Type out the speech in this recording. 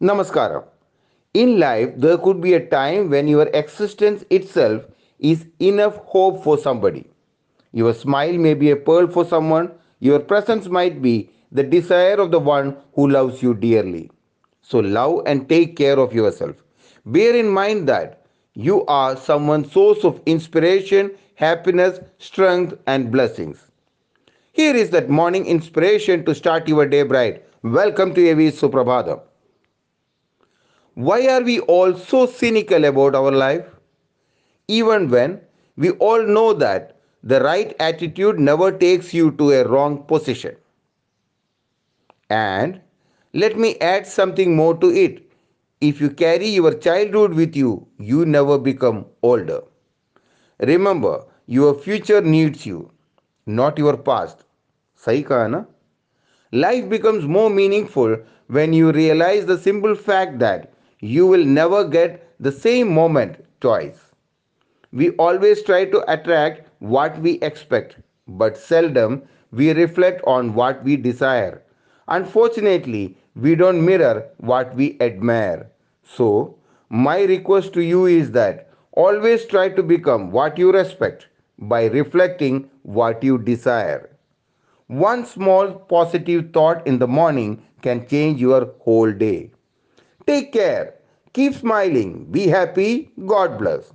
Namaskaram. In life, there could be a time when your existence itself is enough hope for somebody. Your smile may be a pearl for someone, your presence might be the desire of the one who loves you dearly. So, love and take care of yourself. Bear in mind that you are someone's source of inspiration, happiness, strength, and blessings. Here is that morning inspiration to start your day bright. Welcome to AV Suprabhadam. Why are we all so cynical about our life? Even when we all know that the right attitude never takes you to a wrong position. And let me add something more to it. If you carry your childhood with you, you never become older. Remember, your future needs you, not your past. Saikana. na? Life becomes more meaningful when you realize the simple fact that you will never get the same moment twice. We always try to attract what we expect, but seldom we reflect on what we desire. Unfortunately, we don't mirror what we admire. So, my request to you is that always try to become what you respect by reflecting what you desire. One small positive thought in the morning can change your whole day. Take care. Keep smiling. Be happy. God bless.